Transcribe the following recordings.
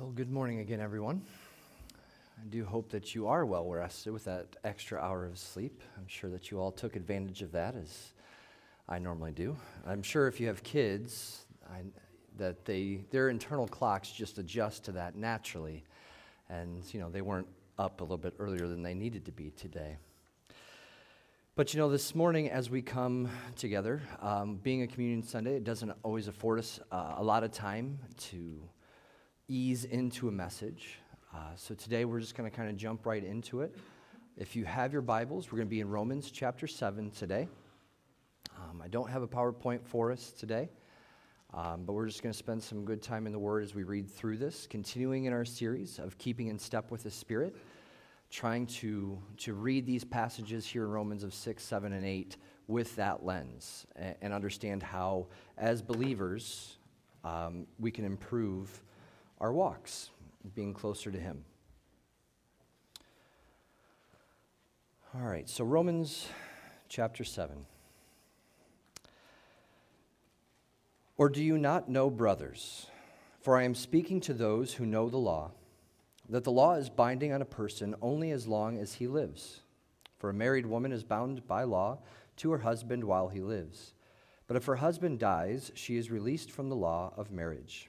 Well, good morning again, everyone. I do hope that you are well rested with that extra hour of sleep. I'm sure that you all took advantage of that as I normally do. I'm sure if you have kids, I, that they, their internal clocks just adjust to that naturally. And, you know, they weren't up a little bit earlier than they needed to be today. But you know, this morning as we come together, um, being a communion Sunday, it doesn't always afford us uh, a lot of time to ease into a message. Uh, so today we're just going to kind of jump right into it. If you have your Bibles, we're going to be in Romans chapter 7 today. Um, I don't have a PowerPoint for us today, um, but we're just going to spend some good time in the Word as we read through this, continuing in our series of keeping in step with the Spirit, trying to, to read these passages here in Romans of 6, 7, and 8 with that lens and, and understand how, as believers, um, we can improve our walks, being closer to Him. All right, so Romans chapter 7. Or do you not know, brothers, for I am speaking to those who know the law, that the law is binding on a person only as long as he lives? For a married woman is bound by law to her husband while he lives. But if her husband dies, she is released from the law of marriage.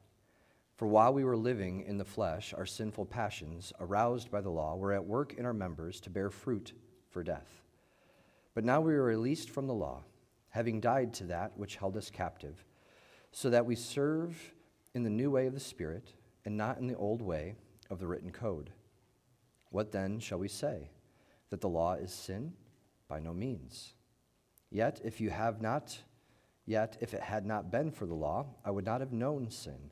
For while we were living in the flesh, our sinful passions, aroused by the law, were at work in our members to bear fruit for death. But now we are released from the law, having died to that which held us captive, so that we serve in the new way of the Spirit, and not in the old way of the written code. What then shall we say? That the law is sin? By no means. Yet if you have not, yet if it had not been for the law, I would not have known sin.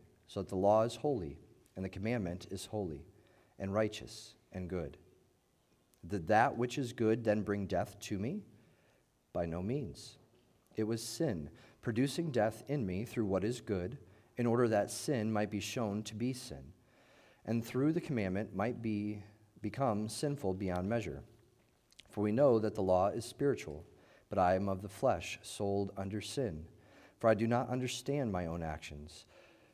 so that the law is holy, and the commandment is holy, and righteous, and good. Did that which is good then bring death to me? By no means. It was sin, producing death in me through what is good, in order that sin might be shown to be sin, and through the commandment might be become sinful beyond measure. For we know that the law is spiritual, but I am of the flesh, sold under sin. For I do not understand my own actions.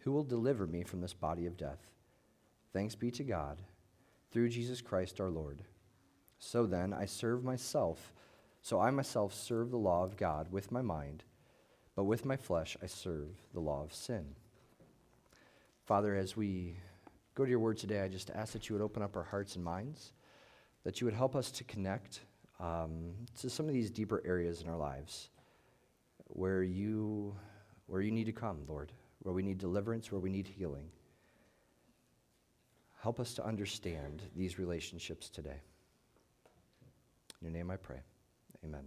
who will deliver me from this body of death? Thanks be to God, through Jesus Christ our Lord. So then, I serve myself, so I myself serve the law of God with my mind, but with my flesh I serve the law of sin. Father, as we go to your word today, I just ask that you would open up our hearts and minds, that you would help us to connect um, to some of these deeper areas in our lives where you, where you need to come, Lord where we need deliverance, where we need healing. Help us to understand these relationships today. In your name I pray. Amen.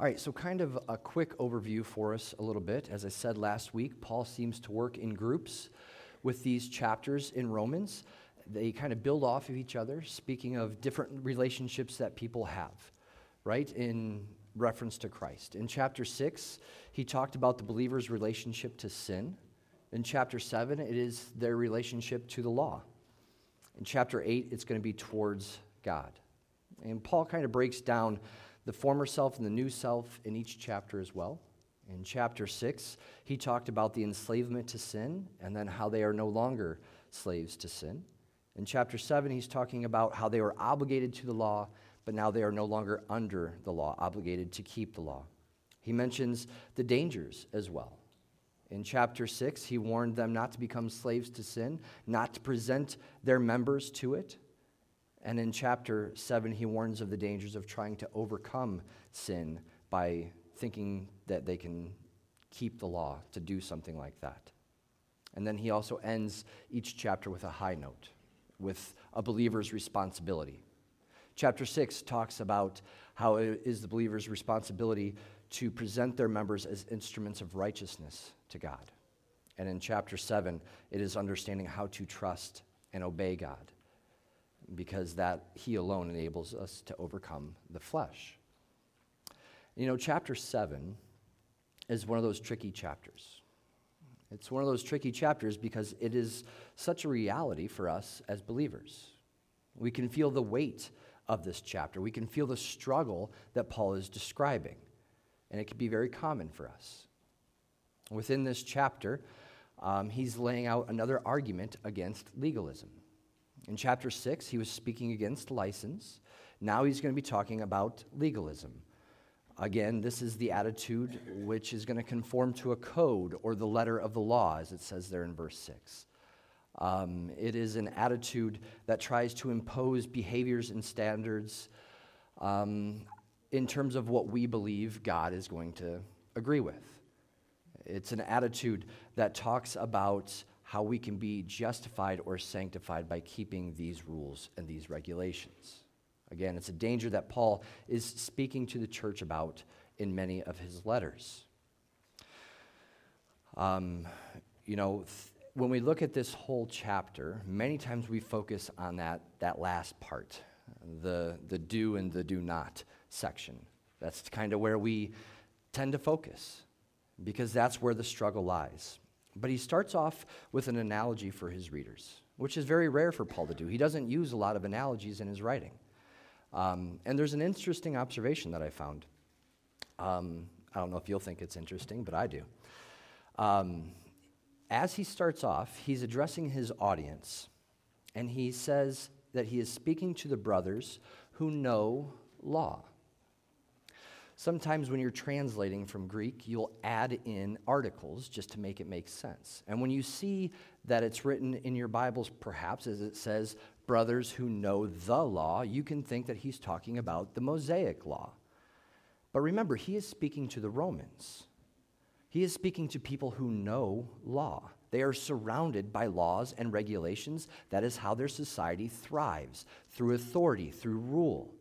All right, so kind of a quick overview for us a little bit. As I said last week, Paul seems to work in groups with these chapters in Romans. They kind of build off of each other, speaking of different relationships that people have, right, in reference to Christ. In chapter 6, he talked about the believer's relationship to sin. In chapter 7, it is their relationship to the law. In chapter 8, it's going to be towards God. And Paul kind of breaks down the former self and the new self in each chapter as well. In chapter 6, he talked about the enslavement to sin and then how they are no longer slaves to sin. In chapter 7, he's talking about how they were obligated to the law, but now they are no longer under the law, obligated to keep the law. He mentions the dangers as well. In chapter 6, he warned them not to become slaves to sin, not to present their members to it, and in chapter 7, he warns of the dangers of trying to overcome sin by thinking that they can keep the law to do something like that. And then he also ends each chapter with a high note, with a believer's responsibility. Chapter 6 talks about how it is the believer's responsibility to present their members as instruments of righteousness to God. And in chapter 7, it is understanding how to trust and obey God because that He alone enables us to overcome the flesh. You know, chapter 7 is one of those tricky chapters. It's one of those tricky chapters because it is such a reality for us as believers. We can feel the weight of this chapter, we can feel the struggle that Paul is describing, and it can be very common for us. Within this chapter, um, he's laying out another argument against legalism. In chapter 6, he was speaking against license. Now he's going to be talking about legalism. Again, this is the attitude which is going to conform to a code or the letter of the law, as it says there in verse 6. Um, it is an attitude that tries to impose behaviors and standards um, in terms of what we believe God is going to agree with. It's an attitude that talks about how we can be justified or sanctified by keeping these rules and these regulations. Again, it's a danger that Paul is speaking to the church about in many of his letters. Um, you know, th- when we look at this whole chapter, many times we focus on that, that last part, the, the do and the do not section. That's kind of where we tend to focus because that's where the struggle lies. But he starts off with an analogy for his readers, which is very rare for Paul to do. He doesn't use a lot of analogies in his writing. Um, and there's an interesting observation that I found. Um, I don't know if you'll think it's interesting, but I do. Um, as he starts off, he's addressing his audience, and he says that he is speaking to the brothers who know law. Sometimes when you're translating from Greek, you'll add in articles just to make it make sense. And when you see that it's written in your Bibles, perhaps as it says, brothers who know the law, you can think that he's talking about the Mosaic law. But remember, he is speaking to the Romans. He is speaking to people who know law. They are surrounded by laws and regulations. That is how their society thrives through authority, through rule.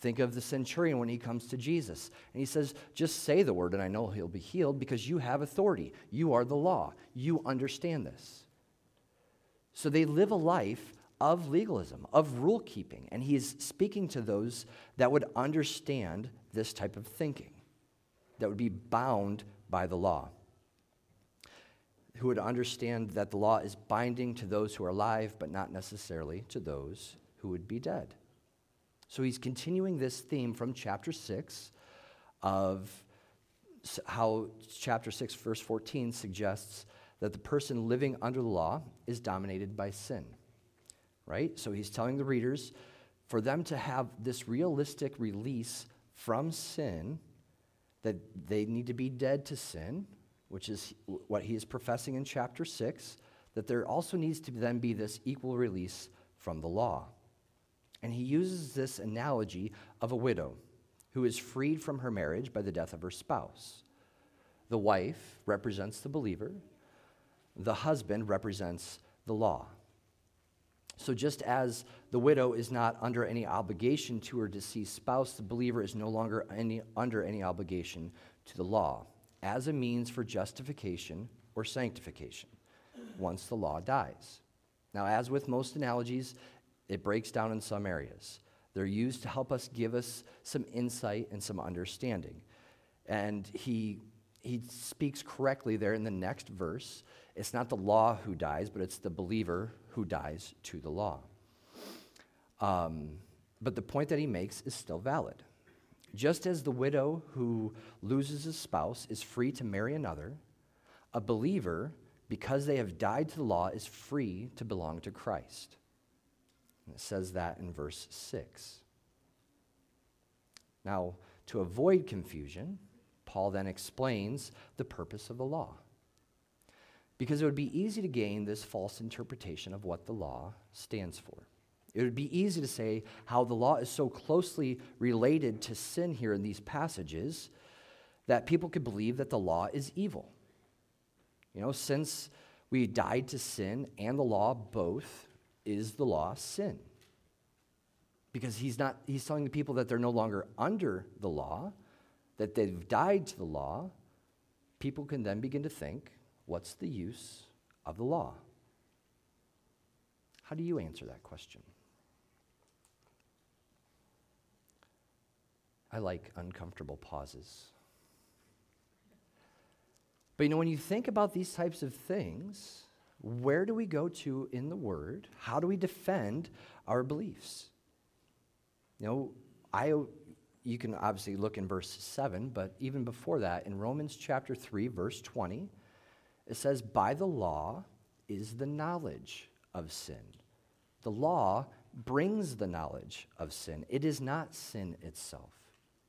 Think of the centurion when he comes to Jesus and he says, Just say the word and I know he'll be healed because you have authority. You are the law. You understand this. So they live a life of legalism, of rule keeping. And he is speaking to those that would understand this type of thinking, that would be bound by the law, who would understand that the law is binding to those who are alive, but not necessarily to those who would be dead. So he's continuing this theme from chapter 6 of how chapter 6, verse 14 suggests that the person living under the law is dominated by sin. Right? So he's telling the readers for them to have this realistic release from sin, that they need to be dead to sin, which is what he is professing in chapter 6, that there also needs to then be this equal release from the law. And he uses this analogy of a widow who is freed from her marriage by the death of her spouse. The wife represents the believer, the husband represents the law. So, just as the widow is not under any obligation to her deceased spouse, the believer is no longer any, under any obligation to the law as a means for justification or sanctification once the law dies. Now, as with most analogies, it breaks down in some areas. They're used to help us give us some insight and some understanding. And he, he speaks correctly there in the next verse. It's not the law who dies, but it's the believer who dies to the law. Um, but the point that he makes is still valid. Just as the widow who loses a spouse is free to marry another, a believer, because they have died to the law, is free to belong to Christ. And it says that in verse 6. Now, to avoid confusion, Paul then explains the purpose of the law. Because it would be easy to gain this false interpretation of what the law stands for. It would be easy to say how the law is so closely related to sin here in these passages that people could believe that the law is evil. You know, since we died to sin and the law both, is the law sin? Because he's not he's telling the people that they're no longer under the law, that they've died to the law. People can then begin to think, what's the use of the law? How do you answer that question? I like uncomfortable pauses. But you know, when you think about these types of things, where do we go to in the Word? How do we defend our beliefs? You know, I, you can obviously look in verse 7, but even before that, in Romans chapter 3, verse 20, it says, By the law is the knowledge of sin. The law brings the knowledge of sin, it is not sin itself.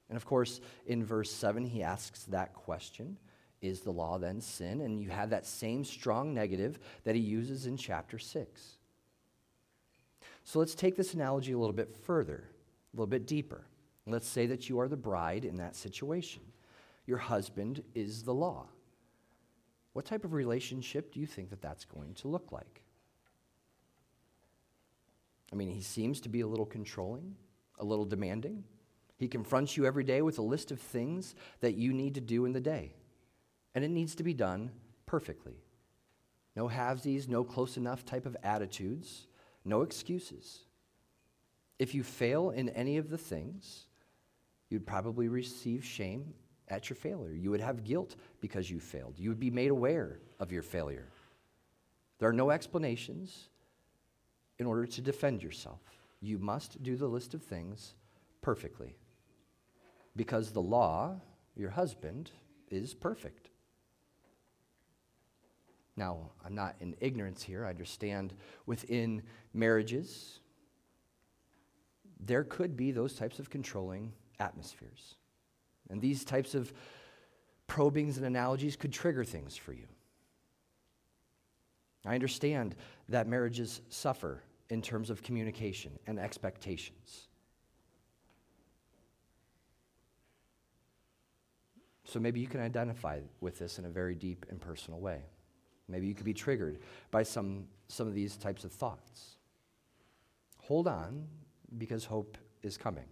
And of course, in verse 7, he asks that question Is the law then sin? And you have that same strong negative that he uses in chapter 6. So let's take this analogy a little bit further, a little bit deeper. Let's say that you are the bride in that situation. Your husband is the law. What type of relationship do you think that that's going to look like? I mean, he seems to be a little controlling, a little demanding. He confronts you every day with a list of things that you need to do in the day. And it needs to be done perfectly. No halvesies, no close enough type of attitudes, no excuses. If you fail in any of the things, you'd probably receive shame at your failure. You would have guilt because you failed. You would be made aware of your failure. There are no explanations in order to defend yourself. You must do the list of things perfectly because the law, your husband, is perfect. Now, I'm not in ignorance here. I understand within marriages, there could be those types of controlling atmospheres. And these types of probings and analogies could trigger things for you. I understand that marriages suffer in terms of communication and expectations. So maybe you can identify with this in a very deep and personal way. Maybe you could be triggered by some, some of these types of thoughts. Hold on, because hope is coming.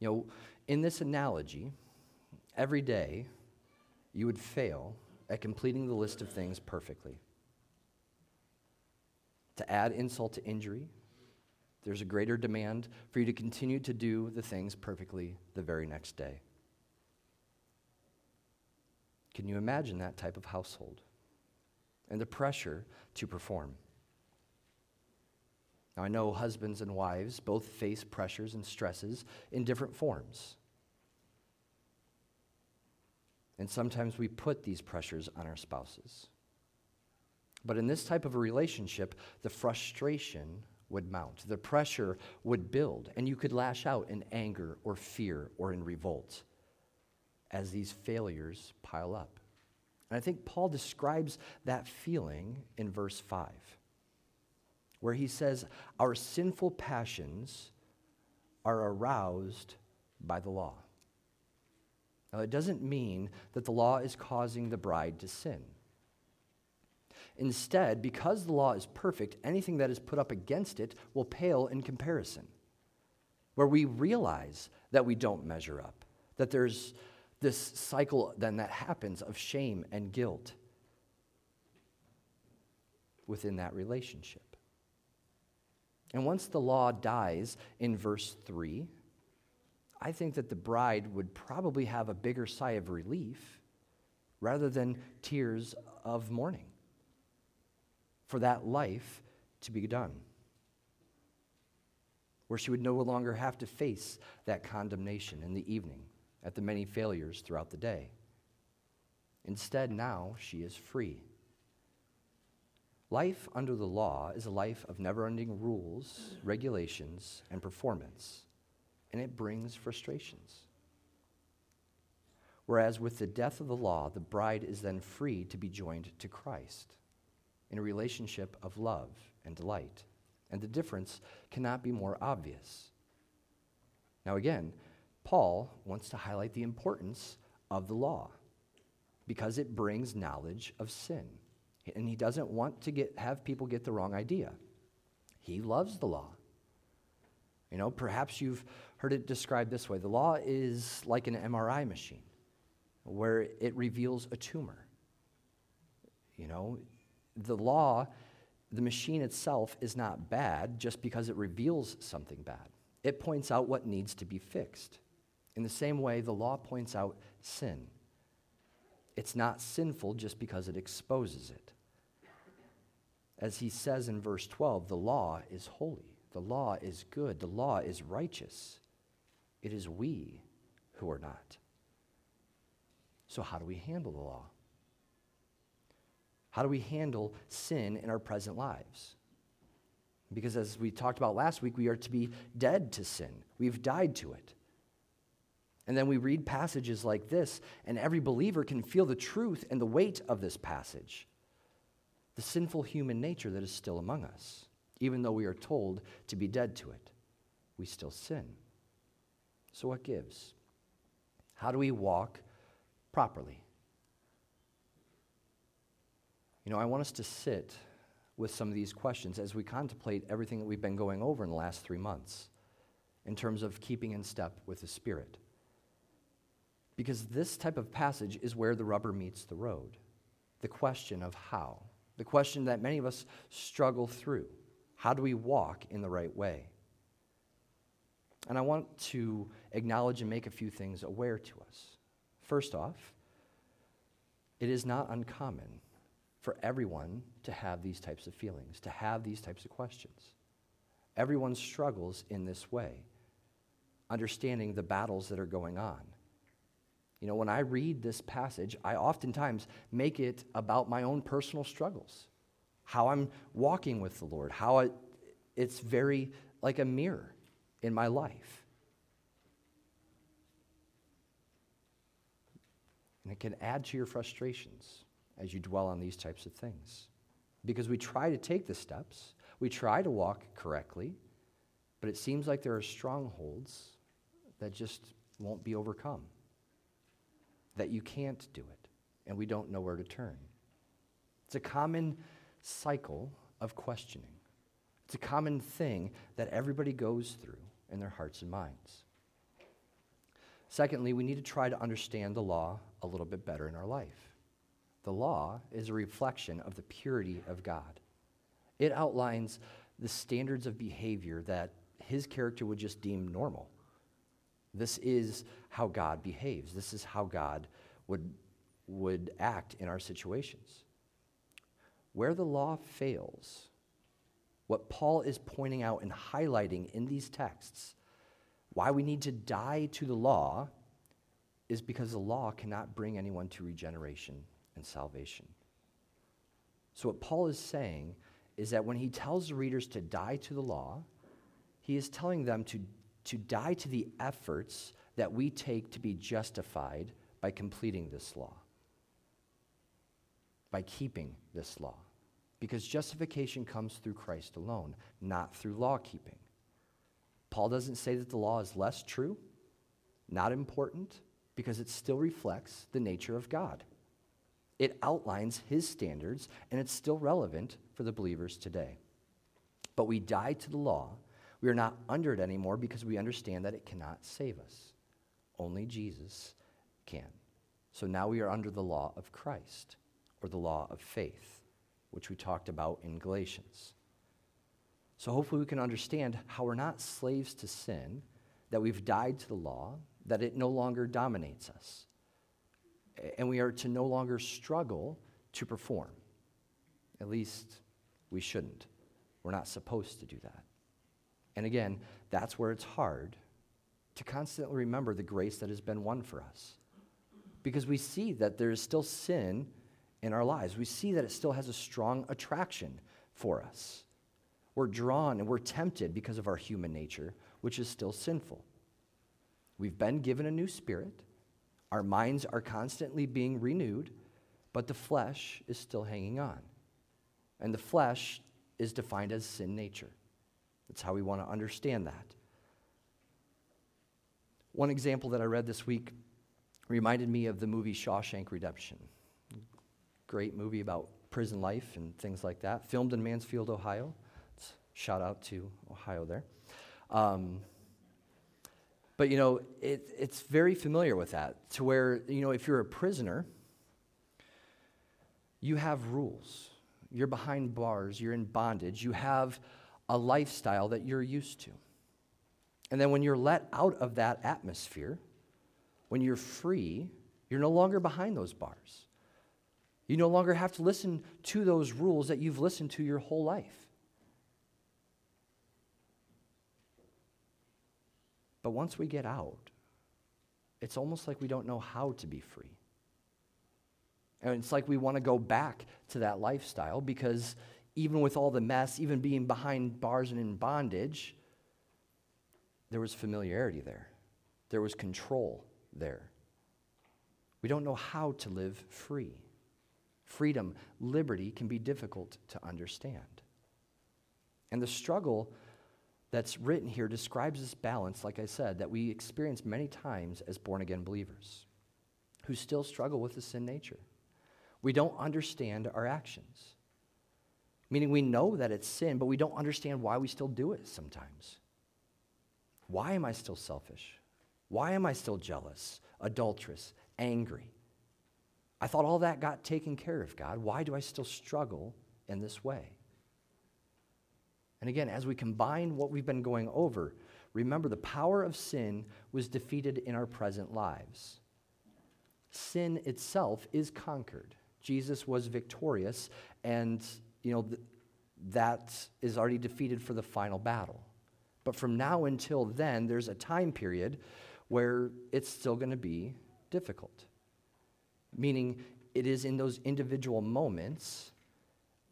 You know, in this analogy, every day you would fail at completing the list of things perfectly. To add insult to injury, there's a greater demand for you to continue to do the things perfectly the very next day. Can you imagine that type of household? And the pressure to perform. Now, I know husbands and wives both face pressures and stresses in different forms. And sometimes we put these pressures on our spouses. But in this type of a relationship, the frustration would mount, the pressure would build, and you could lash out in anger or fear or in revolt as these failures pile up. And I think Paul describes that feeling in verse 5, where he says, Our sinful passions are aroused by the law. Now, it doesn't mean that the law is causing the bride to sin. Instead, because the law is perfect, anything that is put up against it will pale in comparison. Where we realize that we don't measure up, that there's this cycle then that happens of shame and guilt within that relationship. And once the law dies in verse 3, I think that the bride would probably have a bigger sigh of relief rather than tears of mourning for that life to be done, where she would no longer have to face that condemnation in the evening at the many failures throughout the day. Instead, now she is free Life under the law is a life of never ending rules, regulations, and performance, and it brings frustrations. Whereas with the death of the law, the bride is then free to be joined to Christ in a relationship of love and delight. And the difference cannot be more obvious. Now, again, Paul wants to highlight the importance of the law because it brings knowledge of sin. And he doesn't want to get, have people get the wrong idea. He loves the law. You know, perhaps you've heard it described this way the law is like an MRI machine where it reveals a tumor. You know, the law, the machine itself is not bad just because it reveals something bad. It points out what needs to be fixed. In the same way, the law points out sin. It's not sinful just because it exposes it. As he says in verse 12, the law is holy, the law is good, the law is righteous. It is we who are not. So, how do we handle the law? How do we handle sin in our present lives? Because as we talked about last week, we are to be dead to sin. We've died to it. And then we read passages like this, and every believer can feel the truth and the weight of this passage the sinful human nature that is still among us. Even though we are told to be dead to it, we still sin. So, what gives? How do we walk properly? You know, I want us to sit with some of these questions as we contemplate everything that we've been going over in the last three months in terms of keeping in step with the Spirit. Because this type of passage is where the rubber meets the road the question of how the question that many of us struggle through how do we walk in the right way? And I want to acknowledge and make a few things aware to us. First off, it is not uncommon for everyone to have these types of feelings, to have these types of questions. Everyone struggles in this way, understanding the battles that are going on. You know, when I read this passage, I oftentimes make it about my own personal struggles, how I'm walking with the Lord, how I, it's very like a mirror in my life. And it can add to your frustrations as you dwell on these types of things. Because we try to take the steps, we try to walk correctly, but it seems like there are strongholds that just won't be overcome that you can't do it, and we don't know where to turn. It's a common cycle of questioning. It's a common thing that everybody goes through in their hearts and minds. Secondly, we need to try to understand the law a little bit better in our life. The law is a reflection of the purity of God. It outlines the standards of behavior that his character would just deem normal. This is how God behaves. This is how God would, would act in our situations. Where the law fails, what Paul is pointing out and highlighting in these texts, why we need to die to the law, is because the law cannot bring anyone to regeneration and salvation. So, what Paul is saying is that when he tells the readers to die to the law, he is telling them to to die to the efforts that we take to be justified by completing this law, by keeping this law. Because justification comes through Christ alone, not through law keeping. Paul doesn't say that the law is less true, not important, because it still reflects the nature of God. It outlines his standards, and it's still relevant for the believers today. But we die to the law. We are not under it anymore because we understand that it cannot save us. Only Jesus can. So now we are under the law of Christ, or the law of faith, which we talked about in Galatians. So hopefully we can understand how we're not slaves to sin, that we've died to the law, that it no longer dominates us. And we are to no longer struggle to perform. At least we shouldn't. We're not supposed to do that. And again, that's where it's hard to constantly remember the grace that has been won for us. Because we see that there is still sin in our lives. We see that it still has a strong attraction for us. We're drawn and we're tempted because of our human nature, which is still sinful. We've been given a new spirit. Our minds are constantly being renewed, but the flesh is still hanging on. And the flesh is defined as sin nature. That's how we want to understand that. One example that I read this week reminded me of the movie Shawshank Redemption. Great movie about prison life and things like that, filmed in Mansfield, Ohio. Shout out to Ohio there. Um, but you know, it, it's very familiar with that, to where, you know, if you're a prisoner, you have rules. You're behind bars, you're in bondage, you have a lifestyle that you're used to. And then when you're let out of that atmosphere, when you're free, you're no longer behind those bars. You no longer have to listen to those rules that you've listened to your whole life. But once we get out, it's almost like we don't know how to be free. And it's like we want to go back to that lifestyle because even with all the mess, even being behind bars and in bondage, there was familiarity there, there was control there. We don't know how to live free. Freedom, liberty can be difficult to understand. And the struggle that's written here describes this balance, like I said, that we experience many times as born again believers who still struggle with the sin nature. We don't understand our actions, meaning we know that it's sin, but we don't understand why we still do it sometimes. Why am I still selfish? Why am I still jealous, adulterous, angry? I thought all that got taken care of, God. Why do I still struggle in this way? And again, as we combine what we've been going over, remember the power of sin was defeated in our present lives. Sin itself is conquered. Jesus was victorious, and you know th- that is already defeated for the final battle. But from now until then, there's a time period where it's still going to be difficult. Meaning, it is in those individual moments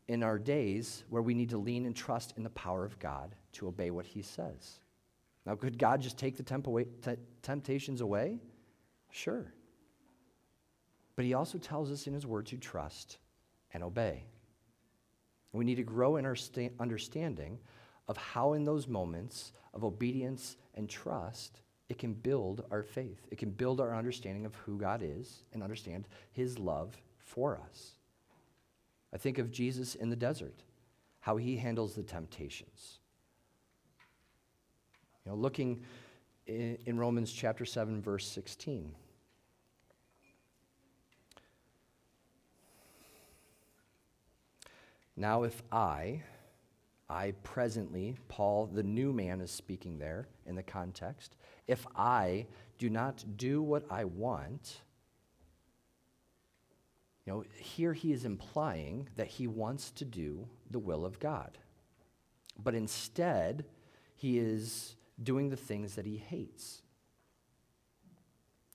in our days where we need to lean and trust in the power of God to obey what He says. Now, could God just take the temp t- temptations away? Sure. But He also tells us in His Word to trust and obey. We need to grow in our sta- understanding of how, in those moments of obedience and trust, it can build our faith. It can build our understanding of who God is and understand His love for us. I think of Jesus in the desert, how he handles the temptations. You know, looking in, in Romans chapter 7, verse 16. Now, if I, I presently, Paul, the new man, is speaking there in the context, if I do not do what I want, you know, here he is implying that he wants to do the will of God. But instead, he is doing the things that he hates,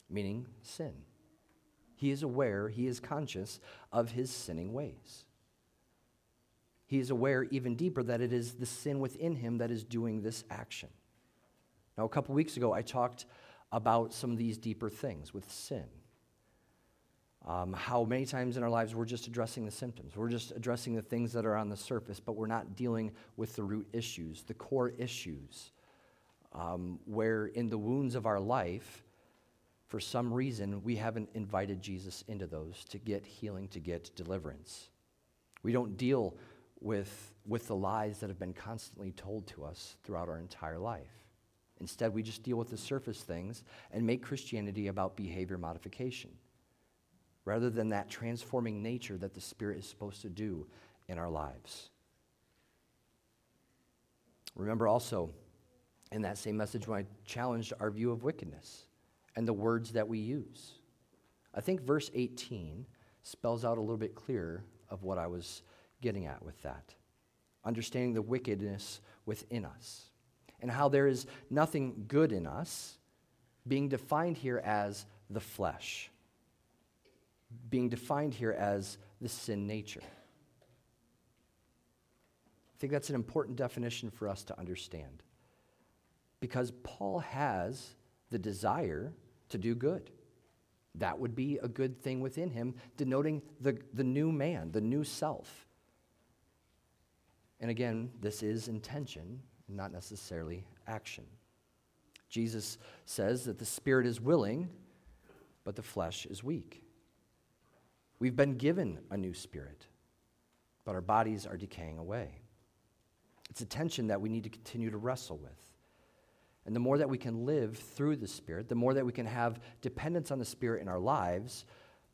meaning sin. He is aware, he is conscious of his sinning ways. He is aware even deeper that it is the sin within him that is doing this action. Now, a couple weeks ago, I talked about some of these deeper things with sin. Um, how many times in our lives we're just addressing the symptoms. We're just addressing the things that are on the surface, but we're not dealing with the root issues, the core issues, um, where in the wounds of our life, for some reason, we haven't invited Jesus into those to get healing, to get deliverance. We don't deal with, with the lies that have been constantly told to us throughout our entire life. Instead, we just deal with the surface things and make Christianity about behavior modification rather than that transforming nature that the Spirit is supposed to do in our lives. Remember also in that same message when I challenged our view of wickedness and the words that we use. I think verse 18 spells out a little bit clearer of what I was getting at with that. Understanding the wickedness within us and how there is nothing good in us, being defined here as the flesh, being defined here as the sin nature. I think that's an important definition for us to understand because Paul has the desire to do good. That would be a good thing within him, denoting the, the new man, the new self. And again, this is intention, not necessarily action. Jesus says that the spirit is willing, but the flesh is weak. We've been given a new spirit, but our bodies are decaying away. It's a tension that we need to continue to wrestle with. And the more that we can live through the Spirit, the more that we can have dependence on the Spirit in our lives,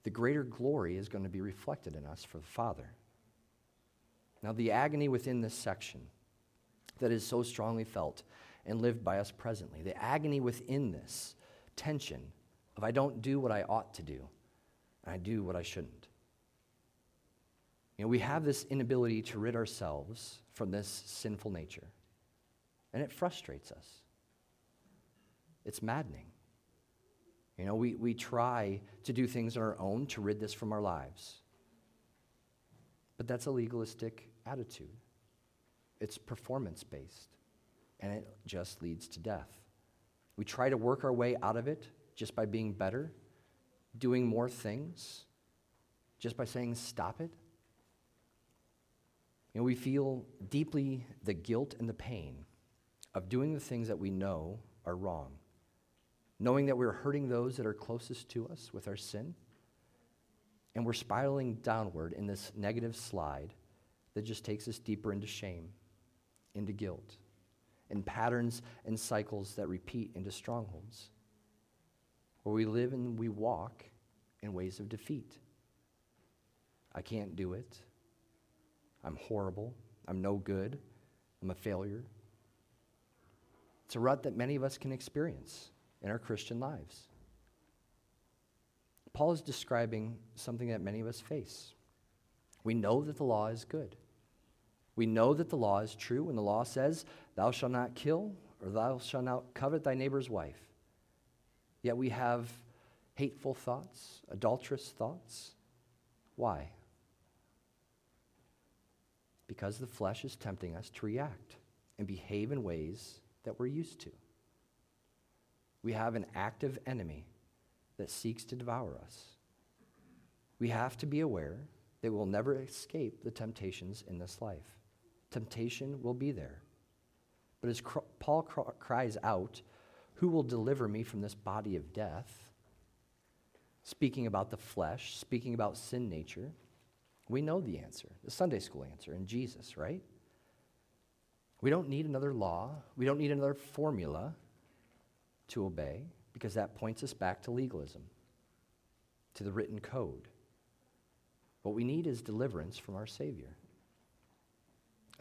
the greater glory is going to be reflected in us for the Father. Now, the agony within this section that is so strongly felt and lived by us presently, the agony within this tension of I don't do what I ought to do, and I do what I shouldn't. You know, we have this inability to rid ourselves from this sinful nature, and it frustrates us. It's maddening. You know, we, we try to do things on our own to rid this from our lives. But that's a legalistic attitude. It's performance based, and it just leads to death. We try to work our way out of it just by being better, doing more things, just by saying, stop it. You know, we feel deeply the guilt and the pain of doing the things that we know are wrong knowing that we're hurting those that are closest to us with our sin. And we're spiraling downward in this negative slide that just takes us deeper into shame, into guilt, in patterns and cycles that repeat into strongholds, where we live and we walk in ways of defeat. I can't do it. I'm horrible. I'm no good. I'm a failure. It's a rut that many of us can experience in our Christian lives. Paul is describing something that many of us face. We know that the law is good. We know that the law is true when the law says, Thou shalt not kill, or thou shalt not covet thy neighbor's wife. Yet we have hateful thoughts, adulterous thoughts. Why? Because the flesh is tempting us to react and behave in ways that we're used to. We have an active enemy that seeks to devour us. We have to be aware that we'll never escape the temptations in this life. Temptation will be there. But as Paul cries out, Who will deliver me from this body of death? Speaking about the flesh, speaking about sin nature, we know the answer, the Sunday school answer in Jesus, right? We don't need another law, we don't need another formula to obey because that points us back to legalism, to the written code. What we need is deliverance from our Savior,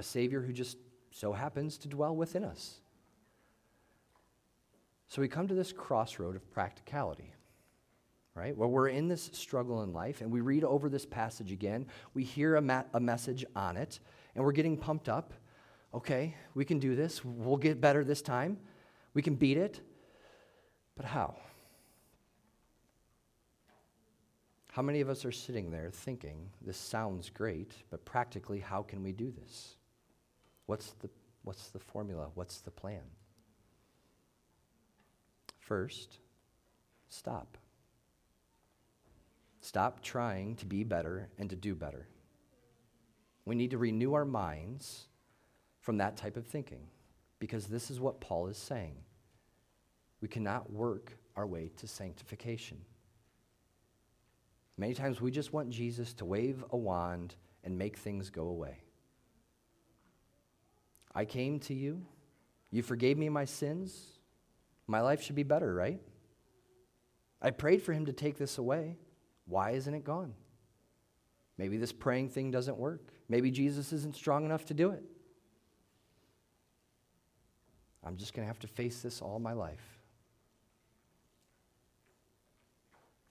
a Savior who just so happens to dwell within us. So we come to this crossroad of practicality, right? Where we're in this struggle in life and we read over this passage again, we hear a, ma- a message on it, and we're getting pumped up. Okay, we can do this. We'll get better this time. We can beat it. But how? How many of us are sitting there thinking, this sounds great, but practically, how can we do this? What's the, what's the formula? What's the plan? First, stop. Stop trying to be better and to do better. We need to renew our minds from that type of thinking because this is what Paul is saying. we cannot work our way to sanctification. Many times we just want Jesus to wave a wand and make things go away. I came to you, you forgave me my sins, my life should be better, right? I prayed for him to take this away. Why isn't it gone? Maybe this praying thing doesn't work. Maybe Jesus isn't strong enough to do it. I'm just going to have to face this all my life.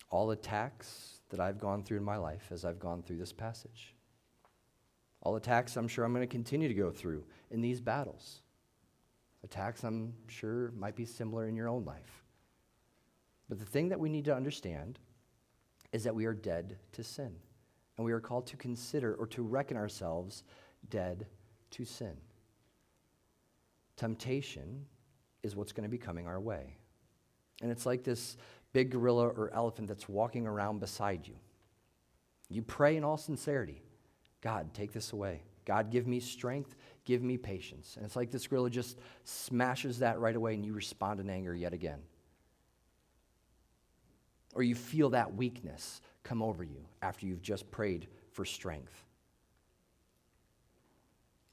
All the attacks that I've gone through in my life as I've gone through this passage. All attacks I'm sure I'm going to continue to go through in these battles. Attacks I'm sure might be similar in your own life. But the thing that we need to understand is that we are dead to sin. And we are called to consider or to reckon ourselves dead to sin. Temptation is what's going to be coming our way. And it's like this big gorilla or elephant that's walking around beside you. You pray in all sincerity God, take this away. God, give me strength, give me patience. And it's like this gorilla just smashes that right away and you respond in anger yet again. Or you feel that weakness come over you after you've just prayed for strength.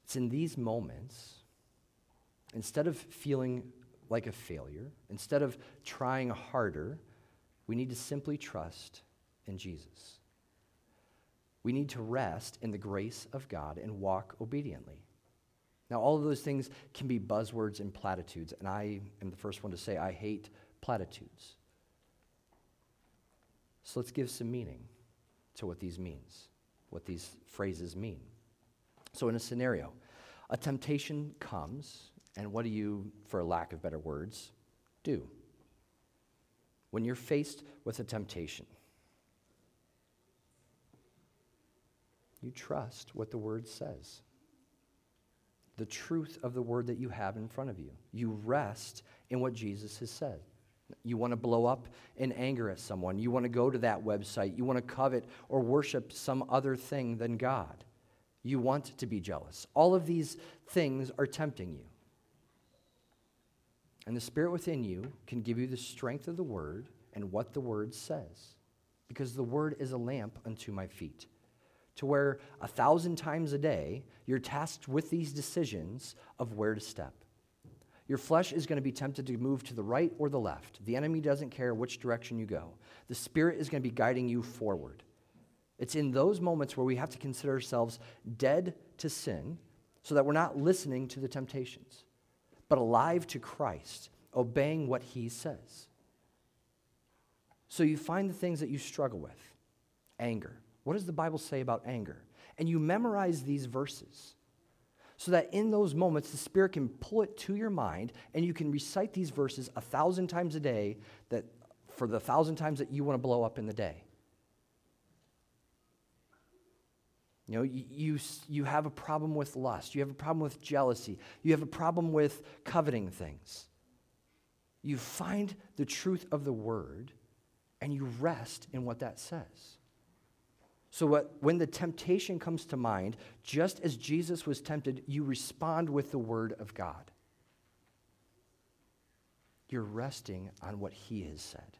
It's in these moments, instead of feeling like a failure, instead of trying harder, we need to simply trust in Jesus. We need to rest in the grace of God and walk obediently. Now, all of those things can be buzzwords and platitudes, and I am the first one to say I hate platitudes. So let's give some meaning to what these means, what these phrases mean. So in a scenario, a temptation comes, and what do you, for lack of better words, do? When you're faced with a temptation, you trust what the word says. The truth of the word that you have in front of you. You rest in what Jesus has said. You want to blow up in anger at someone. You want to go to that website. You want to covet or worship some other thing than God. You want to be jealous. All of these things are tempting you. And the Spirit within you can give you the strength of the Word and what the Word says. Because the Word is a lamp unto my feet. To where a thousand times a day, you're tasked with these decisions of where to step. Your flesh is going to be tempted to move to the right or the left. The enemy doesn't care which direction you go. The Spirit is going to be guiding you forward. It's in those moments where we have to consider ourselves dead to sin so that we're not listening to the temptations, but alive to Christ, obeying what He says. So you find the things that you struggle with anger. What does the Bible say about anger? And you memorize these verses so that in those moments the Spirit can pull it to your mind and you can recite these verses a thousand times a day that for the thousand times that you want to blow up in the day. You know, you, you, you have a problem with lust. You have a problem with jealousy. You have a problem with coveting things. You find the truth of the word and you rest in what that says. So, what, when the temptation comes to mind, just as Jesus was tempted, you respond with the word of God. You're resting on what he has said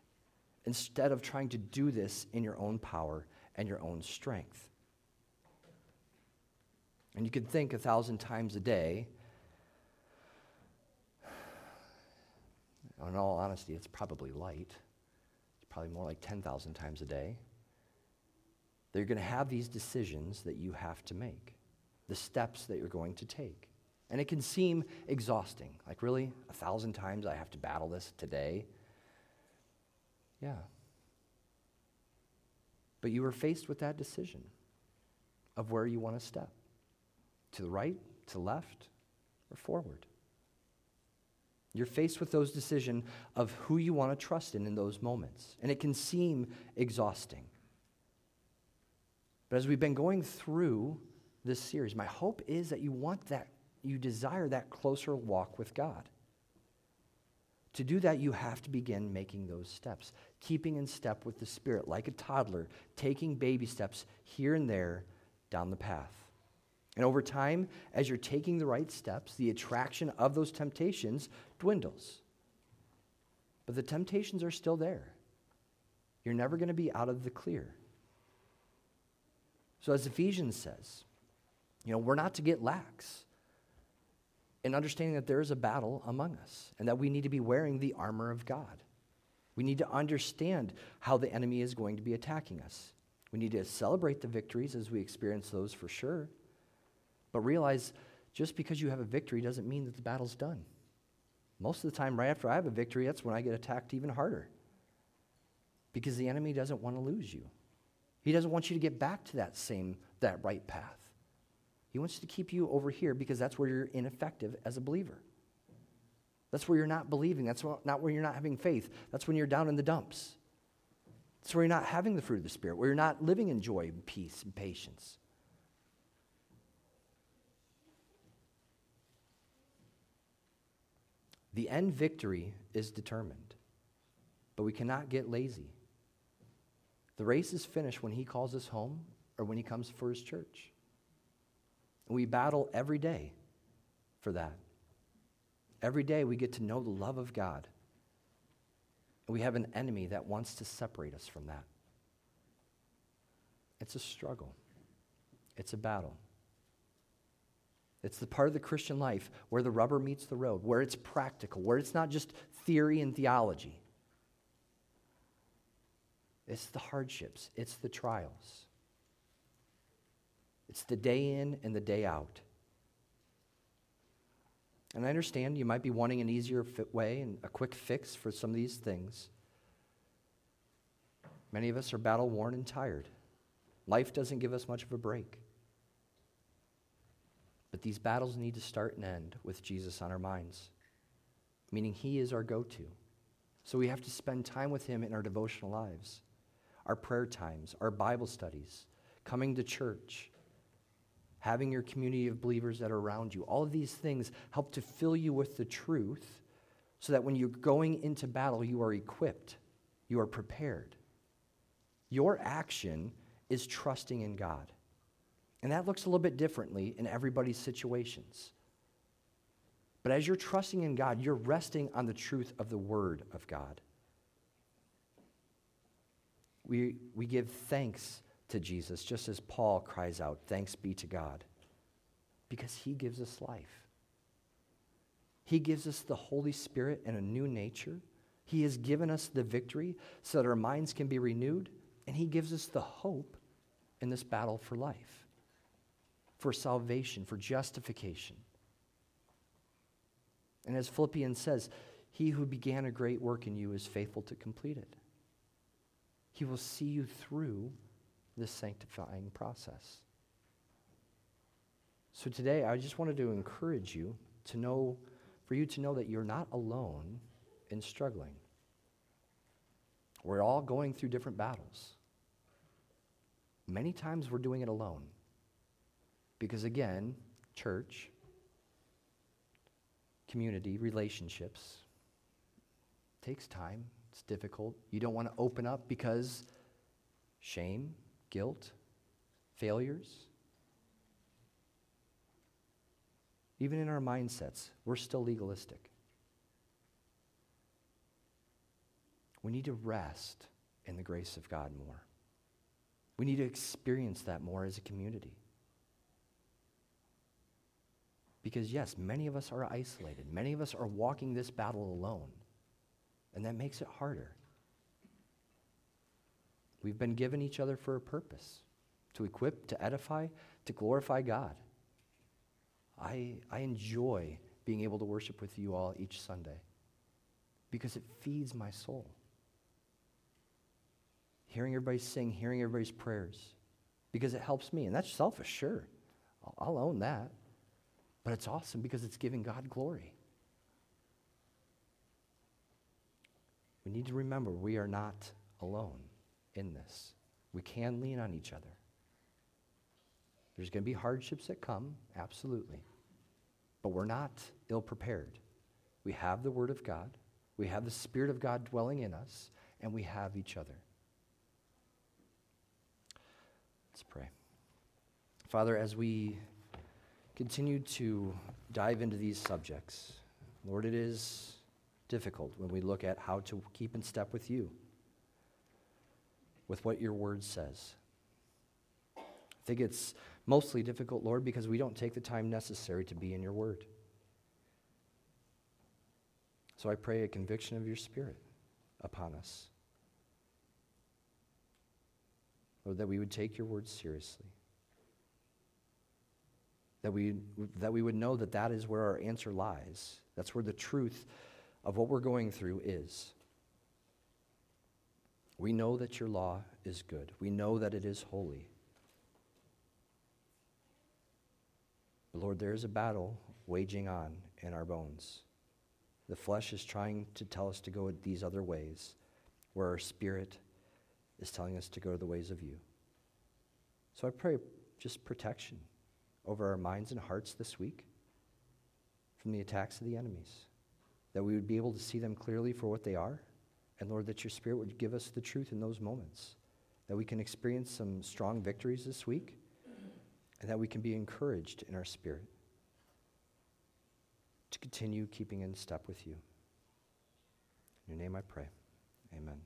instead of trying to do this in your own power and your own strength. And you can think a thousand times a day. In all honesty, it's probably light. It's probably more like 10,000 times a day you're going to have these decisions that you have to make, the steps that you're going to take. And it can seem exhausting. Like, really? A thousand times I have to battle this today? Yeah. But you are faced with that decision of where you want to step to the right, to left, or forward. You're faced with those decisions of who you want to trust in in those moments. And it can seem exhausting. But as we've been going through this series, my hope is that you want that, you desire that closer walk with God. To do that, you have to begin making those steps, keeping in step with the Spirit, like a toddler, taking baby steps here and there down the path. And over time, as you're taking the right steps, the attraction of those temptations dwindles. But the temptations are still there. You're never going to be out of the clear. So, as Ephesians says, you know, we're not to get lax in understanding that there is a battle among us and that we need to be wearing the armor of God. We need to understand how the enemy is going to be attacking us. We need to celebrate the victories as we experience those for sure, but realize just because you have a victory doesn't mean that the battle's done. Most of the time, right after I have a victory, that's when I get attacked even harder. Because the enemy doesn't want to lose you. He doesn't want you to get back to that same, that right path. He wants to keep you over here because that's where you're ineffective as a believer. That's where you're not believing. That's not where you're not having faith. That's when you're down in the dumps. That's where you're not having the fruit of the Spirit, where you're not living in joy and peace and patience. The end victory is determined, but we cannot get lazy. The race is finished when He calls us home or when He comes for His church. We battle every day for that. Every day we get to know the love of God. And we have an enemy that wants to separate us from that. It's a struggle, it's a battle. It's the part of the Christian life where the rubber meets the road, where it's practical, where it's not just theory and theology. It's the hardships, it's the trials, it's the day in and the day out. And I understand you might be wanting an easier way and a quick fix for some of these things. Many of us are battle worn and tired. Life doesn't give us much of a break. But these battles need to start and end with Jesus on our minds, meaning He is our go to. So we have to spend time with Him in our devotional lives, our prayer times, our Bible studies, coming to church, having your community of believers that are around you. All of these things help to fill you with the truth so that when you're going into battle, you are equipped, you are prepared. Your action is trusting in God. And that looks a little bit differently in everybody's situations. But as you're trusting in God, you're resting on the truth of the Word of God. We, we give thanks to Jesus, just as Paul cries out, Thanks be to God, because he gives us life. He gives us the Holy Spirit and a new nature. He has given us the victory so that our minds can be renewed, and He gives us the hope in this battle for life, for salvation, for justification. And as Philippians says, He who began a great work in you is faithful to complete it. He will see you through this sanctifying process. So today, I just wanted to encourage you to know, for you to know that you're not alone in struggling. We're all going through different battles. Many times we're doing it alone. Because again, church, community, relationships takes time. It's difficult. You don't want to open up because shame, guilt, failures. Even in our mindsets, we're still legalistic. We need to rest in the grace of God more. We need to experience that more as a community. Because, yes, many of us are isolated. Many of us are walking this battle alone. And that makes it harder. We've been given each other for a purpose to equip, to edify, to glorify God. I, I enjoy being able to worship with you all each Sunday because it feeds my soul. Hearing everybody sing, hearing everybody's prayers, because it helps me. And that's selfish, sure. I'll, I'll own that. But it's awesome because it's giving God glory. We need to remember we are not alone in this. We can lean on each other. There's going to be hardships that come, absolutely. But we're not ill prepared. We have the Word of God, we have the Spirit of God dwelling in us, and we have each other. Let's pray. Father, as we continue to dive into these subjects, Lord, it is difficult when we look at how to keep in step with you, with what your word says. I think it's mostly difficult, Lord, because we don't take the time necessary to be in your word. So I pray a conviction of your spirit upon us. Lord, that we would take your word seriously. That we, that we would know that that is where our answer lies. That's where the truth of what we're going through is. We know that your law is good. We know that it is holy. But Lord, there is a battle waging on in our bones. The flesh is trying to tell us to go these other ways, where our spirit is telling us to go the ways of you. So I pray just protection over our minds and hearts this week from the attacks of the enemies, that we would be able to see them clearly for what they are, and Lord, that your Spirit would give us the truth in those moments, that we can experience some strong victories this week, and that we can be encouraged in our spirit to continue keeping in step with you. In your name I pray. Amen.